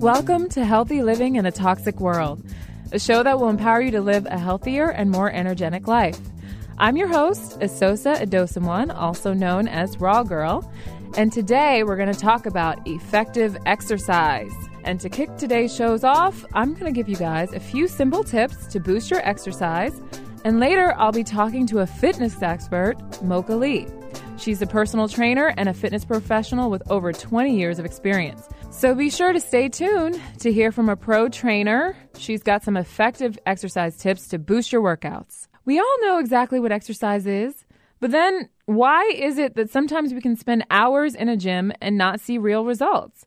Welcome to Healthy Living in a Toxic World, a show that will empower you to live a healthier and more energetic life. I'm your host, Esosa Edosomwan, also known as Raw Girl, and today we're going to talk about effective exercise. And to kick today's shows off, I'm going to give you guys a few simple tips to boost your exercise. And later, I'll be talking to a fitness expert, Mocha Lee. She's a personal trainer and a fitness professional with over 20 years of experience. So be sure to stay tuned to hear from a pro trainer. She's got some effective exercise tips to boost your workouts. We all know exactly what exercise is, but then why is it that sometimes we can spend hours in a gym and not see real results?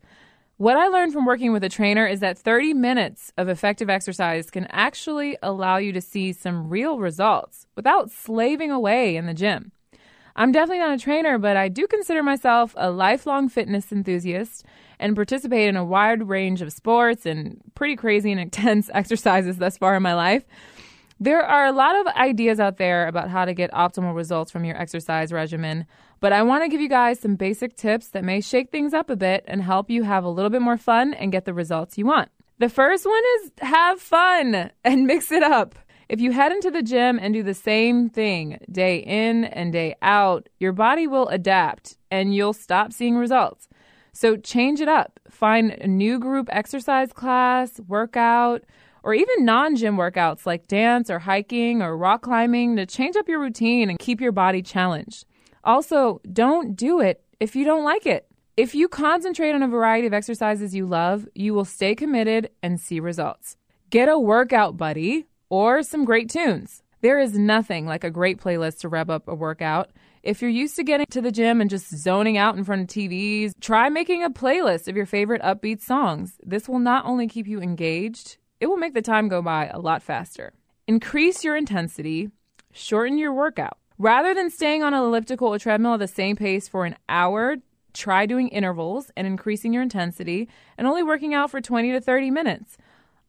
What I learned from working with a trainer is that 30 minutes of effective exercise can actually allow you to see some real results without slaving away in the gym. I'm definitely not a trainer, but I do consider myself a lifelong fitness enthusiast and participate in a wide range of sports and pretty crazy and intense exercises thus far in my life. There are a lot of ideas out there about how to get optimal results from your exercise regimen, but I want to give you guys some basic tips that may shake things up a bit and help you have a little bit more fun and get the results you want. The first one is have fun and mix it up. If you head into the gym and do the same thing day in and day out, your body will adapt and you'll stop seeing results. So change it up. Find a new group exercise class, workout, or even non gym workouts like dance or hiking or rock climbing to change up your routine and keep your body challenged. Also, don't do it if you don't like it. If you concentrate on a variety of exercises you love, you will stay committed and see results. Get a workout buddy or some great tunes. There is nothing like a great playlist to rev up a workout. If you're used to getting to the gym and just zoning out in front of TVs, try making a playlist of your favorite upbeat songs. This will not only keep you engaged, it will make the time go by a lot faster. Increase your intensity, shorten your workout. Rather than staying on an elliptical or treadmill at the same pace for an hour, try doing intervals and increasing your intensity and only working out for 20 to 30 minutes.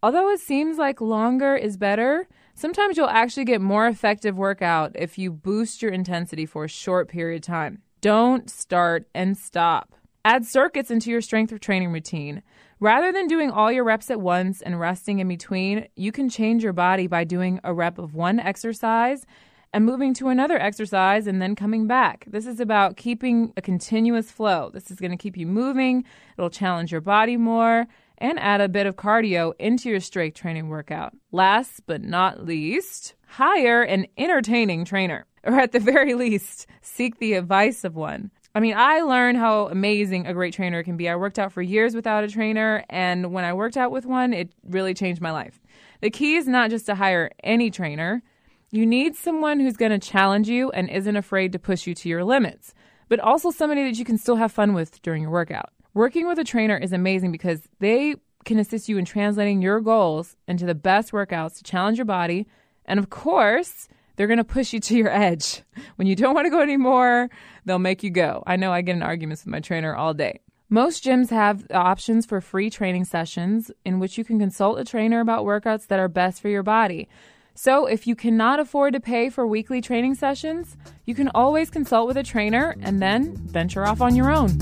Although it seems like longer is better, sometimes you'll actually get more effective workout if you boost your intensity for a short period of time. Don't start and stop. Add circuits into your strength or training routine. Rather than doing all your reps at once and resting in between, you can change your body by doing a rep of one exercise and moving to another exercise and then coming back. This is about keeping a continuous flow. This is going to keep you moving, it'll challenge your body more, and add a bit of cardio into your strength training workout. Last but not least, hire an entertaining trainer, or at the very least, seek the advice of one. I mean, I learned how amazing a great trainer can be. I worked out for years without a trainer, and when I worked out with one, it really changed my life. The key is not just to hire any trainer, you need someone who's going to challenge you and isn't afraid to push you to your limits, but also somebody that you can still have fun with during your workout. Working with a trainer is amazing because they can assist you in translating your goals into the best workouts to challenge your body. And of course, they're going to push you to your edge. When you don't want to go anymore, they'll make you go. I know I get in arguments with my trainer all day. Most gyms have options for free training sessions in which you can consult a trainer about workouts that are best for your body. So, if you cannot afford to pay for weekly training sessions, you can always consult with a trainer and then venture off on your own.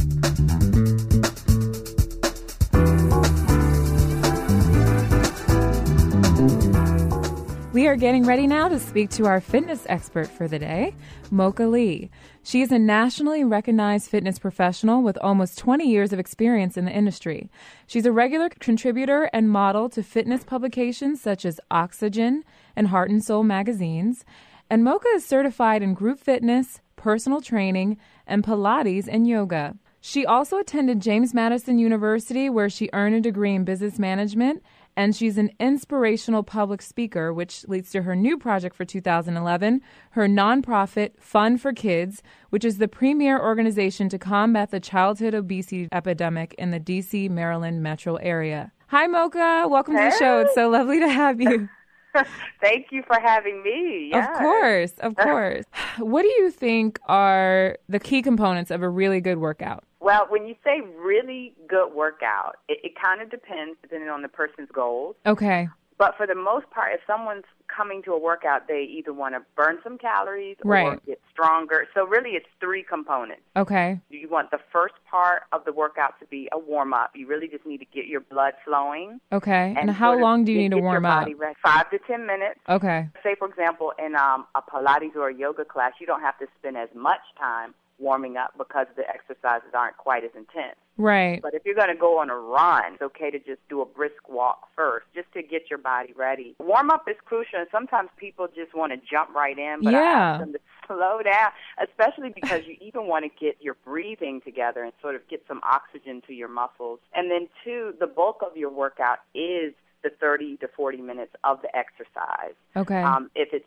We are getting ready now to speak to our fitness expert for the day, Mocha Lee. She is a nationally recognized fitness professional with almost 20 years of experience in the industry. She's a regular contributor and model to fitness publications such as Oxygen and Heart and Soul magazines. And Mocha is certified in group fitness, personal training, and Pilates and yoga. She also attended James Madison University, where she earned a degree in business management and she's an inspirational public speaker, which leads to her new project for 2011, her nonprofit Fun for Kids, which is the premier organization to combat the childhood obesity epidemic in the DC, Maryland metro area. Hi, Mocha. Welcome hey. to the show. It's so lovely to have you. Thank you for having me. Yes. Of course, of course. what do you think are the key components of a really good workout? Well, when you say really good workout, it, it kind of depends depending on the person's goals. Okay. But for the most part, if someone's coming to a workout, they either want to burn some calories or Right. get stronger. So really, it's three components. Okay. You want the first part of the workout to be a warm up. You really just need to get your blood flowing. Okay. And, how sort of long do you get- need to warm up? ready. Five to ten minutes. Okay. Say, for example, in um, a Pilates or a yoga class, you don't have to spend as much time warming up because the exercises aren't quite as intense. Right. But if you're going to go on a run, it's okay to just do a brisk walk first, just to get your body ready. Warm up is crucial, and sometimes people just want to jump right in, but I Yeah. ask them to slow down, especially because you even want to get your breathing together and sort of get some oxygen to your muscles. And then, two, the bulk of your workout is the 30 to 40 minutes of the exercise. Okay. Um, if it's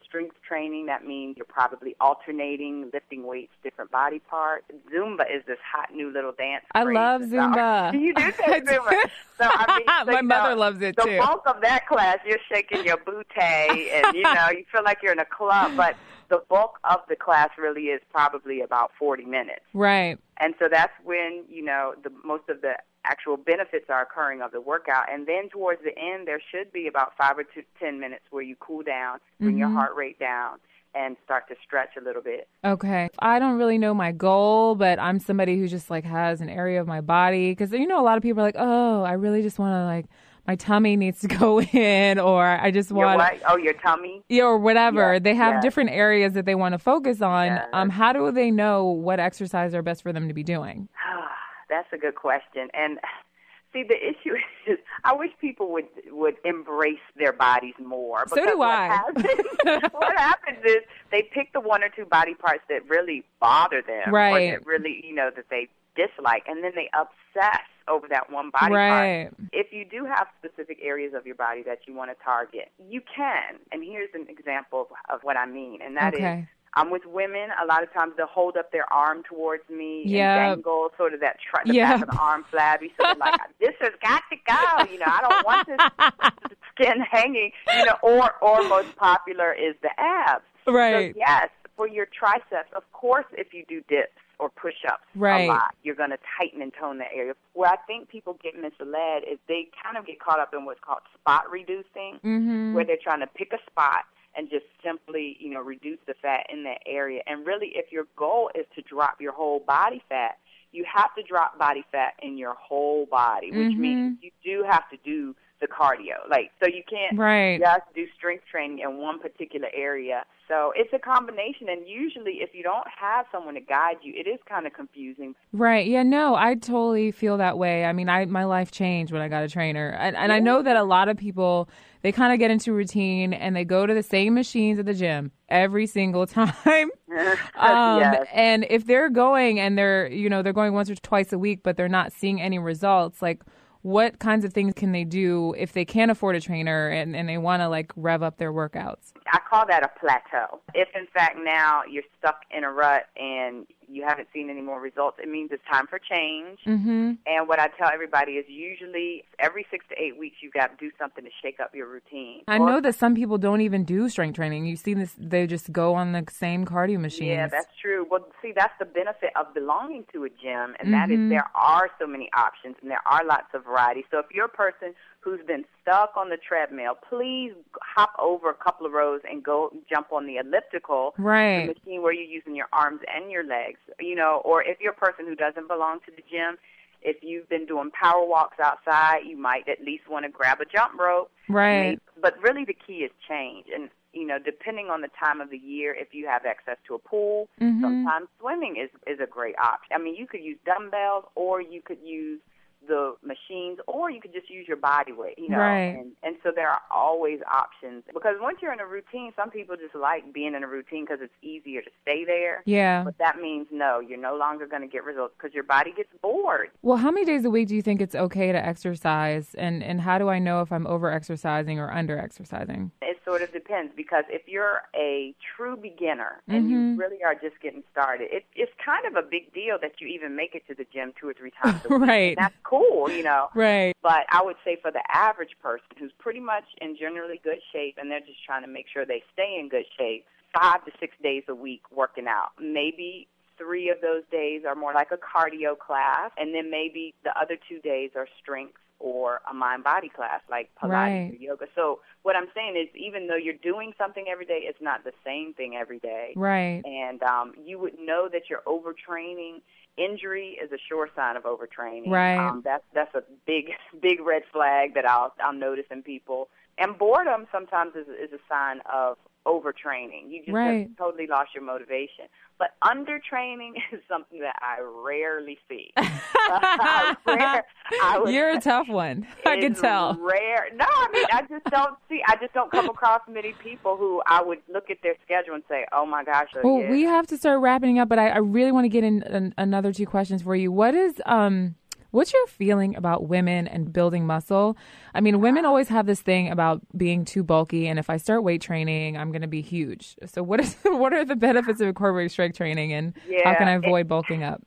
training, that means you're probably alternating, lifting weights, different body parts. Zumba is this hot new little dance. I love Zumba. out. you do do. Zumba. So I mean, so, My mother know, loves it, the too. bulk of that class, you're shaking your bootay, and you know you feel like you're in a club. But the bulk of the class really is probably about 40 minutes. right. And so that's when, you know, the most of the actual benefits are occurring of the workout. And then towards the end, there should be about five or two, ten minutes where you cool down, bring your Mhm. heart rate down, and start to stretch a little bit. Okay. I don't really know my goal, but I'm somebody who just like has an area of my body because you know a lot of people are like, "Oh, I really just want to like my tummy needs to go in or I just Your want what? Oh, your tummy? yeah, or whatever. Yes, they have yes. different areas that they want to focus on. Yes. Um how do they know what exercise are best for them to be doing? That's a good question. And see, the issue is, I wish people would would embrace their bodies more. So do what I. Happens, what happens is they pick the one or two body parts that really bother them, or Right. that really, you know, that they dislike, and then they obsess over that one body part. right. If you do have specific areas of your body that you want to target, you can. And here's an example of, of what I mean, and that is, I'm with women. A lot of times they'll hold up their arm towards me Yep. and dangle sort of that tr- the Yep. back of the arm flabby. So they're like, this has got to go. You know, I don't want this skin hanging. You know, or or most popular is the abs. Right. So yes, for your triceps, of course, if you do dips or push-ups Right. a lot, you're going to tighten and tone that area. Where I think people get misled is they kind of get caught up in what's called spot reducing, Mhm. where they're trying to pick a spot and just simply, you know, reduce the fat in that area. And really, if your goal is to drop your whole body fat, you have to drop body fat in your whole body, which Mhm. means you do have to do the cardio. Like, so you can't Right. just do strength training in one particular area. So it's a combination, and usually, if you don't have someone to guide you, it is kind of confusing. Right. Yeah, no, I totally feel that way. I mean, I my life changed when I got a trainer. And and I know that a lot of people they kind of get into routine and they go to the same machines at the gym every single time. Um yes. and if they're going and they're, you know, they're going once or twice a week but they're not seeing any results, like what kinds of things can they do if they can't afford a trainer and, and they want to like rev up their workouts? I call that a plateau. If in fact now you're stuck in a rut and you haven't seen any more results, it means it's time for change. Mhm. And what I tell everybody is usually every six to eight weeks you've got to do something to shake up your routine. I Or- know that some people don't even do strength training. You see this they just go on the same cardio machine. Yeah, that's true. Well, see, that's the benefit of belonging to a gym, and that is Mhm. there are so many options and there are lots of variety. So if you're a person who's been stuck on the treadmill, please hop over a couple of rows and go jump on the elliptical, Right. the machine where you're using your arms and your legs. You know, or if you're a person who doesn't belong to the gym, if you've been doing power walks outside, you might at least want to grab a jump rope Right. But really, the key is change. And, you know, depending on the time of the year, if you have access to a pool, Mhm. sometimes swimming is, is a great option. I mean, you could use dumbbells or you could use the machines or you could just use your body weight, you know. Right. And, and so there are always options. Because once you're in a routine, some people just like being in a routine because it's easier to stay there. Yeah. But that means no, you're no longer going to get results because your body gets bored. Well, how many days a week do you think it's okay to exercise and and how do I know if I'm over exercising or under exercising? It sort of depends because if you're a true beginner and you Mhm. really are just getting started, it, it's kind of a big deal that you even make it to the gym two or three times a week. Right. And that's cool, you know. Right. But I would say for the average person who's pretty much in generally good shape and they're just trying to make sure they stay in good shape, five to six days a week working out. Maybe three of those days are more like a cardio class, and then maybe the other two days are strength or a mind body class like Pilates Right. or yoga. So what I'm saying is, even though you're doing something every day, it's not the same thing every day. Right. And um, you would know that you're overtraining. Injury is a sure sign of overtraining. Right. Um, that's that's a big big red flag that I'll I'll notice in people. And boredom sometimes is is a sign of overtraining. You just Right. have totally lost your motivation. But undertraining is something that I rarely see. I rare- I would- You're a tough one. I can tell. Rare. No, I mean I just don't see. I just don't come across many people who I would look at their schedule and say, "Oh my gosh." oh, Well, yeah. we have to start wrapping up, but I, I really want to get in an, another two questions for you. What is um, what's your feeling about women and building muscle? I mean, women always have this thing about being too bulky, and if I start weight training, I'm going to be huge. So, what is what are the benefits of incorporating strength training, and how can I it- avoid bulking up?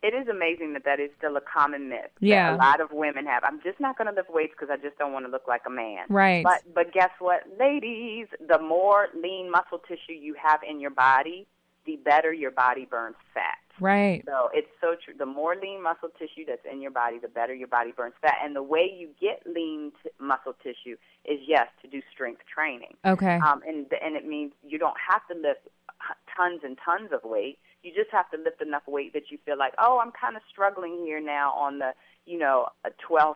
It is amazing that that is still a common myth. that Yeah. a lot of women have. I'm just not going to lift weights because I just don't want to look like a man. Right. But but guess what, ladies? The more lean muscle tissue you have in your body, the better your body burns fat. Right. So it's so true. The more lean muscle tissue that's in your body, the better your body burns fat. And the way you get lean t- muscle tissue is yes to do strength training. Okay. Um, and and it means you don't have to lift tons and tons of weight. You just have to lift enough weight that you feel like, oh, I'm kind of struggling here now on the, you know, a 12th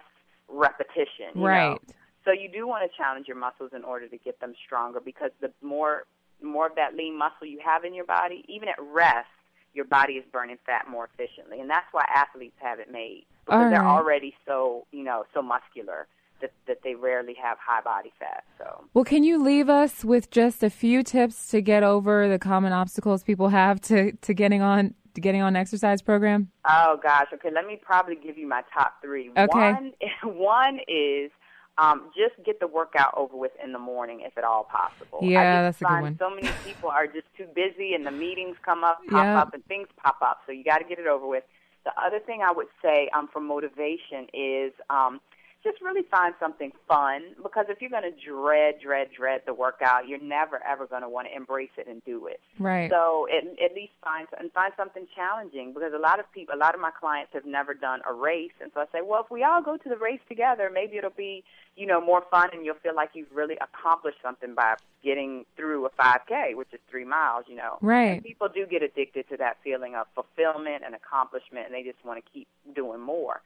repetition. you know. right. So you do want to challenge your muscles in order to get them stronger because the more more of that lean muscle you have in your body, even at rest, your body is burning fat more efficiently, and that's why athletes have it made because All they're already so you know so muscular that that they rarely have high body fat. So. Well, can you leave us with just a few tips to get over the common obstacles people have to, to getting on to getting on an exercise program? Oh gosh. Okay, let me probably give you my top three. Okay. One, one is um, just get the workout over with in the morning, if at all possible. Yeah, I that's just a good one. So many people are just too busy, and the meetings come up, pop Yeah. up, and things pop up. So you got to get it over with. The other thing I would say um, for motivation is um, just really find something fun because if you're going to dread, dread, dread the workout, you're never ever going to want to embrace it and do it. Right. So at, at least find and find something challenging because a lot of people, a lot of my clients have never done a race, and so I say, well, if we all go to the race together, maybe it'll be you know more fun, and you'll feel like you've really accomplished something by getting through a 5K, which is three miles. You know, Right. And people do get addicted to that feeling of fulfillment and accomplishment, and they just want to keep doing more.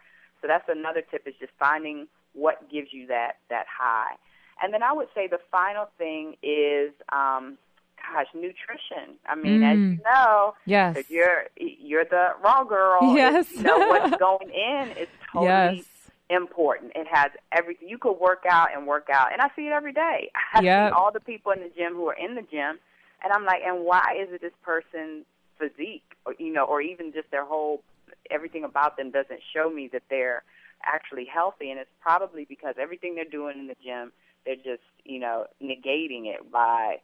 So that's another tip is just finding what gives you that that high. And then I would say the final thing is, um, gosh, nutrition. I mean, as Mm. you know, yes. you're you're the raw girl. Yes. you know what's going in is totally yes. important. It has everything. You could work out and work out, and I see it every day. I Yep. see all the people in the gym who are in the gym, and I'm like, and why is it this person's physique, or you know, or even just their whole everything about them doesn't show me that they're actually healthy, and it's probably because everything they're doing in the gym, they're just you know negating it by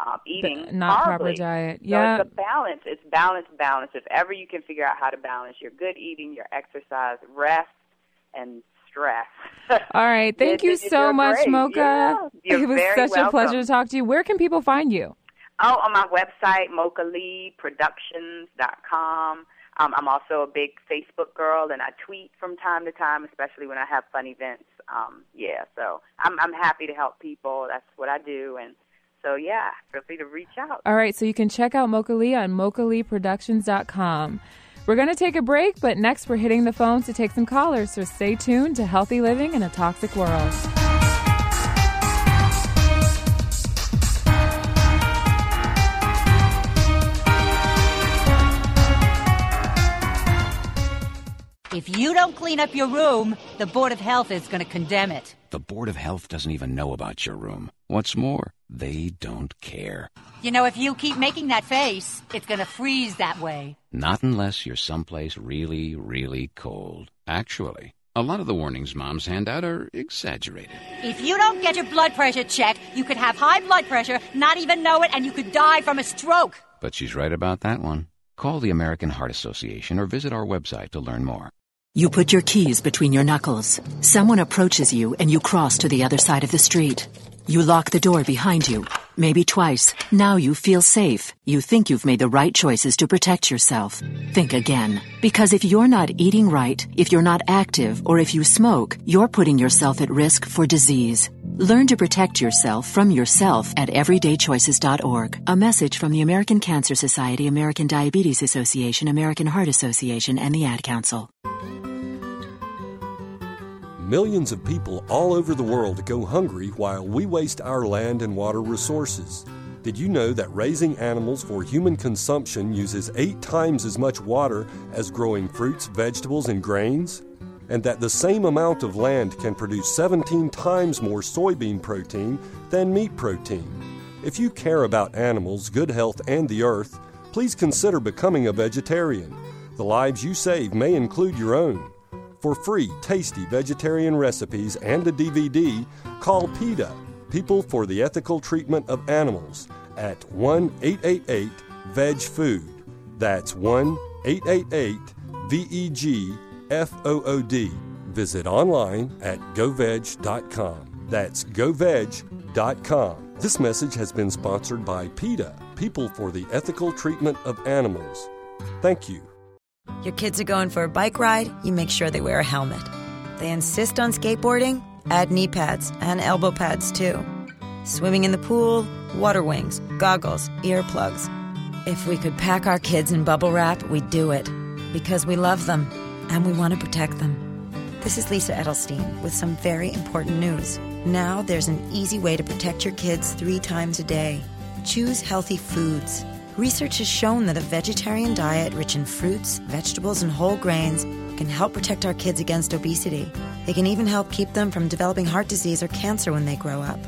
um, eating not proper horribly. diet. So Yeah. it's a balance. It's balance, balance. If ever you can figure out how to balance your good eating, your exercise, rest, and stress. All right. Thank you so much, great. Mocha. Yeah, it was such a pleasure to talk to you. Where can people find you? Oh, on my website, mochaleeproductions.com. Um, I'm also a big Facebook girl, and I tweet from time to time, especially when I have fun events. Um, yeah, so I'm I'm happy to help people. That's what I do, and so yeah, feel free to reach out. All right, so you can check out Mocha Lee on mochaleeproductions.com. We're going to take a break, but next we're hitting the phones to take some callers, so stay tuned to Healthy Living in a Toxic World. If you don't clean up your room, the Board of Health is going to condemn it. The Board of Health doesn't even know about your room. What's more, they don't care. You know, if you keep making that face, it's going to freeze that way. Not unless you're someplace really, really cold. Actually, a lot of the warnings moms hand out are exaggerated. If you don't get your blood pressure checked, you could have high blood pressure, not even know it, and you could die from a stroke. But she's right about that one. Call the American Heart Association or visit our website to learn more. You put your keys between your knuckles. Someone approaches you and you cross to the other side of the street. You lock the door behind you. Maybe twice. Now you feel safe. You think you've made the right choices to protect yourself. Think again. Because if you're not eating right, if you're not active, or if you smoke, you're putting yourself at risk for disease. Learn to protect yourself from yourself at everydaychoices.org. A message from the American Cancer Society, American Diabetes Association, American Heart Association, and the Ad Council. Millions of people all over the world go hungry while we waste our land and water resources. Did you know that raising animals for human consumption uses eight times as much water as growing fruits, vegetables, and grains? And that the same amount of land can produce 17 times more soybean protein than meat protein? If you care about animals, good health, and the earth, please consider becoming a vegetarian. The lives you save may include your own. For free, tasty vegetarian recipes and a DVD, call PETA, People for the Ethical Treatment of Animals, at 1 888 VEG Food. That's 1 888 VEG FOOD. Visit online at goveg.com. That's goveg.com. This message has been sponsored by PETA, People for the Ethical Treatment of Animals. Thank you. Your kids are going for a bike ride, you make sure they wear a helmet. They insist on skateboarding, add knee pads and elbow pads too. Swimming in the pool, water wings, goggles, earplugs. If we could pack our kids in bubble wrap, we'd do it. Because we love them and we want to protect them. This is Lisa Edelstein with some very important news. Now there's an easy way to protect your kids three times a day. Choose healthy foods. Research has shown that a vegetarian diet rich in fruits, vegetables, and whole grains can help protect our kids against obesity. They can even help keep them from developing heart disease or cancer when they grow up.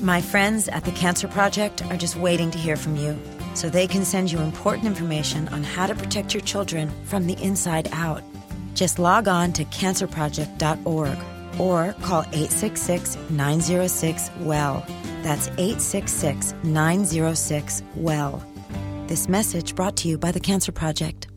My friends at the Cancer Project are just waiting to hear from you so they can send you important information on how to protect your children from the inside out. Just log on to cancerproject.org or call 866 906 WELL. That's 866 906 WELL. This message brought to you by the Cancer Project.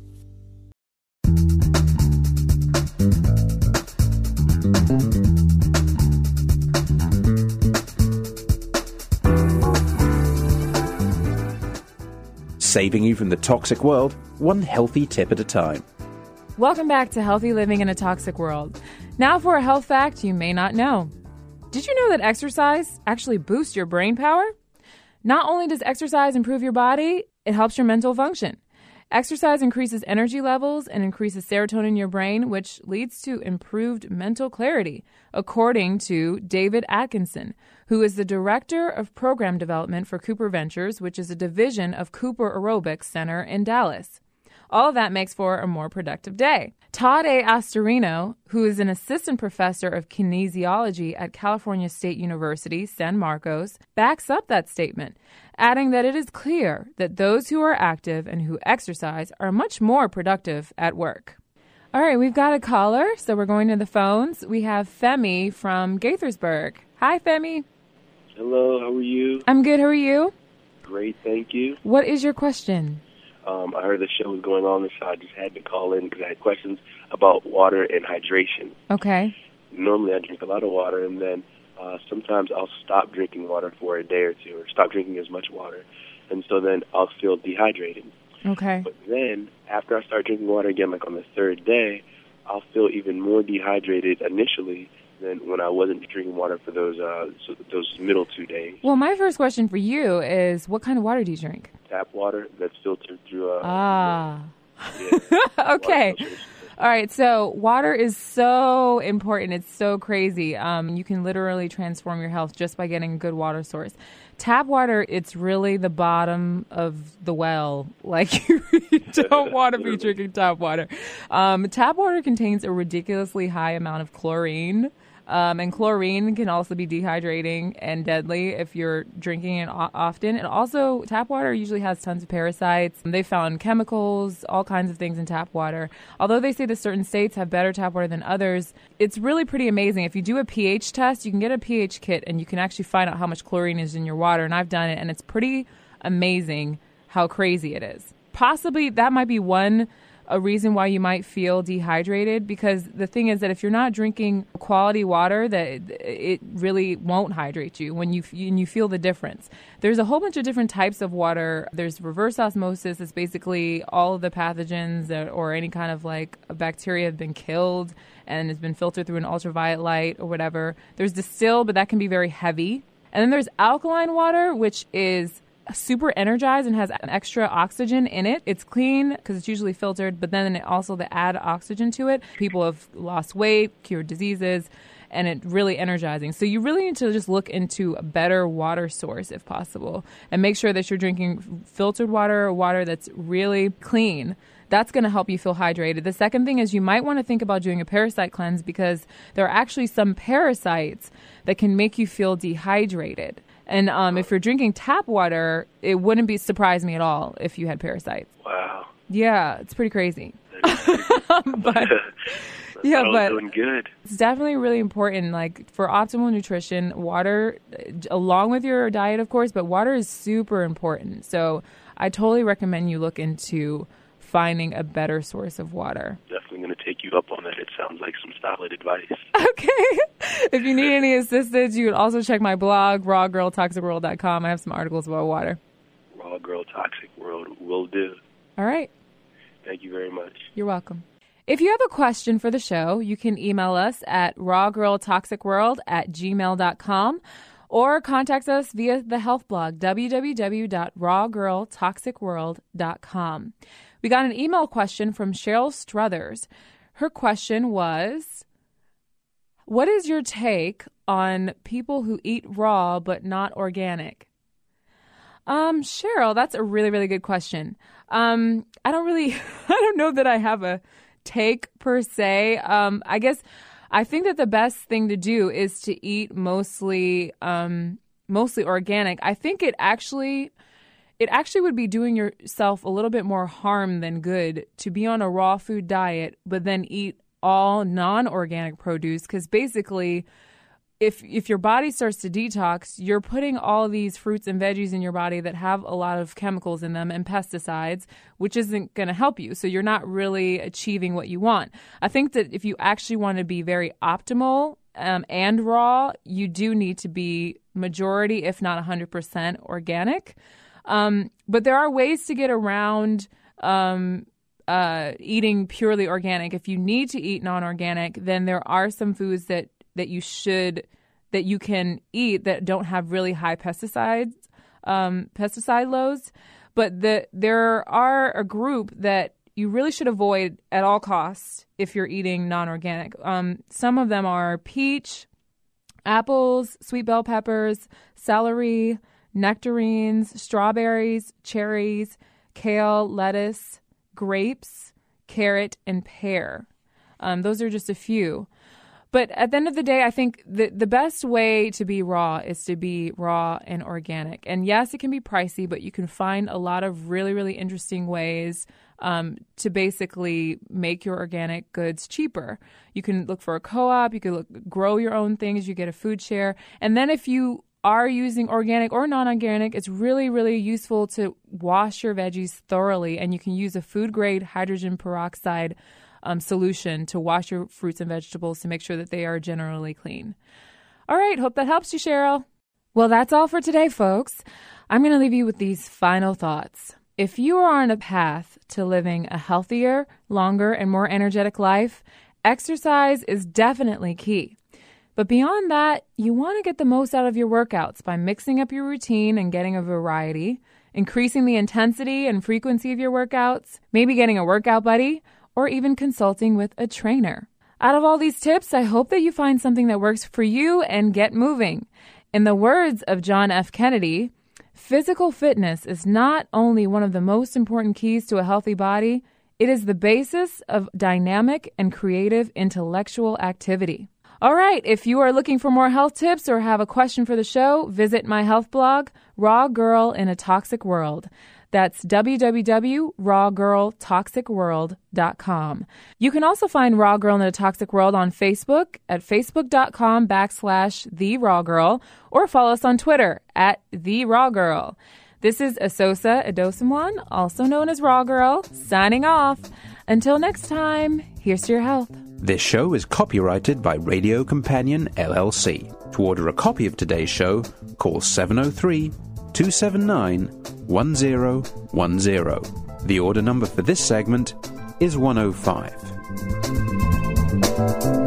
Saving you from the toxic world, one healthy tip at a time. Welcome back to Healthy Living in a Toxic World. Now for a health fact you may not know. Did you know that exercise actually boosts your brain power? Not only does exercise improve your body, it helps your mental function. Exercise increases energy levels and increases serotonin in your brain, which leads to improved mental clarity, according to David Atkinson, who is the Director of Program Development for Cooper Ventures, which is a division of Cooper Aerobics Center in Dallas. All of that makes for a more productive day. Todd A. Astorino, who is an assistant professor of kinesiology at California State University, San Marcos, backs up that statement, adding that it is clear that those who are active and who exercise are much more productive at work. All right, we've got a caller, so we're going to the phones. We have Femi from Gaithersburg. Hi, Femi. Hello, how are you? I'm good. How are you? Great, thank you. What is your question? Um, I heard the show was going on, so I just had to call in because I had questions about water and hydration. Okay. Normally, I drink a lot of water, and then uh, sometimes I'll stop drinking water for a day or two, or stop drinking as much water, and so then I'll feel dehydrated. Okay. But then, after I start drinking water again, like on the third day, I'll feel even more dehydrated initially than when I wasn't drinking water for those uh, so those middle two days. Well, my first question for you is what kind of water do you drink? Tap water that's filtered through. a. Ah. yeah, okay. All right, so water is so important. It's so crazy. Um, you can literally transform your health just by getting a good water source. Tap water, it's really the bottom of the well. Like you don't want to be drinking tap water. Um, tap water contains a ridiculously high amount of chlorine. Um, and chlorine can also be dehydrating and deadly if you're drinking it often. And also, tap water usually has tons of parasites. They found chemicals, all kinds of things in tap water. Although they say that certain states have better tap water than others, it's really pretty amazing. If you do a pH test, you can get a pH kit and you can actually find out how much chlorine is in your water. And I've done it, and it's pretty amazing how crazy it is. Possibly that might be one a reason why you might feel dehydrated because the thing is that if you're not drinking quality water that it really won't hydrate you when you and you feel the difference. There's a whole bunch of different types of water. There's reverse osmosis it's basically all of the pathogens that, or any kind of like bacteria have been killed and has been filtered through an ultraviolet light or whatever. There's distilled but that can be very heavy. And then there's alkaline water which is super energized and has extra oxygen in it. It's clean because it's usually filtered, but then it also they add oxygen to it. People have lost weight, cured diseases, and it really energizing. So you really need to just look into a better water source if possible, and make sure that you're drinking filtered water water that's really clean. That's going to help you feel hydrated. The second thing is you might want to think about doing a parasite cleanse because there are actually some parasites that can make you feel dehydrated. And um, if you're drinking tap water, it wouldn't be surprise me at all if you had parasites. Wow. Yeah, it's pretty crazy. but yeah, but doing good. It's definitely really important. Like for optimal nutrition, water, along with your diet, of course, but water is super important. So I totally recommend you look into finding a better source of water. Definitely going to take you up on that. Sounds like some solid advice. Okay. if you need any assistance, you can also check my blog, rawgirltoxicworld.com. I have some articles about water. Raw Girl Toxic World will do. All right. Thank you very much. You're welcome. If you have a question for the show, you can email us at rawgirltoxicworld at gmail.com or contact us via the health blog, www.rawgirltoxicworld.com. We got an email question from Cheryl Struthers. Her question was What is your take on people who eat raw but not organic? Um, Cheryl, that's a really, really good question. Um, I don't really, I don't know that I have a take per se. Um, I guess I think that the best thing to do is to eat mostly, um, mostly organic. I think it actually it actually would be doing yourself a little bit more harm than good to be on a raw food diet, but then eat all non-organic produce because basically if if your body starts to detox, you're putting all these fruits and veggies in your body that have a lot of chemicals in them and pesticides, which isn't going to help you. So you're not really achieving what you want. I think that if you actually want to be very optimal um, and raw, you do need to be majority, if not 100%, organic. Um, but there are ways to get around um, uh, eating purely organic. If you need to eat non-organic, then there are some foods that that you should that you can eat that don't have really high pesticides um, pesticide loads. But the there are a group that you really should avoid at all costs if you're eating non-organic. Um, some of them are peach, apples, sweet bell peppers, celery, nectarines, strawberries, cherries, kale, lettuce, grapes, carrot, and pear. Um, those are just a few. But at the end of the day, I think the, the best way to be raw is to be raw and organic. And yes, it can be pricey, but you can find a lot of really, really interesting ways um, to basically make your organic goods cheaper. You can look for a co op, you can look, grow your own things, you get a food share. And then if you are using organic or non organic, it's really, really useful to wash your veggies thoroughly. And you can use a food grade hydrogen peroxide um, solution to wash your fruits and vegetables to make sure that they are generally clean. All right, hope that helps you, Cheryl. Well, that's all for today, folks. I'm going to leave you with these final thoughts. If you are on a path to living a healthier, longer, and more energetic life, exercise is definitely key. But beyond that, you want to get the most out of your workouts by mixing up your routine and getting a variety, increasing the intensity and frequency of your workouts, maybe getting a workout buddy, or even consulting with a trainer. Out of all these tips, I hope that you find something that works for you and get moving. In the words of John F. Kennedy, physical fitness is not only one of the most important keys to a healthy body, it is the basis of dynamic and creative intellectual activity. All right, if you are looking for more health tips or have a question for the show, visit my health blog, Raw Girl in a Toxic World. That's www.rawgirltoxicworld.com. You can also find Raw Girl in a Toxic World on Facebook at facebook.com backslash The Raw Girl or follow us on Twitter at The Raw Girl. This is Esosa Edosomwan, also known as Raw Girl, signing off. Until next time, here's to your health. This show is copyrighted by Radio Companion LLC. To order a copy of today's show, call 703 279 1010. The order number for this segment is 105.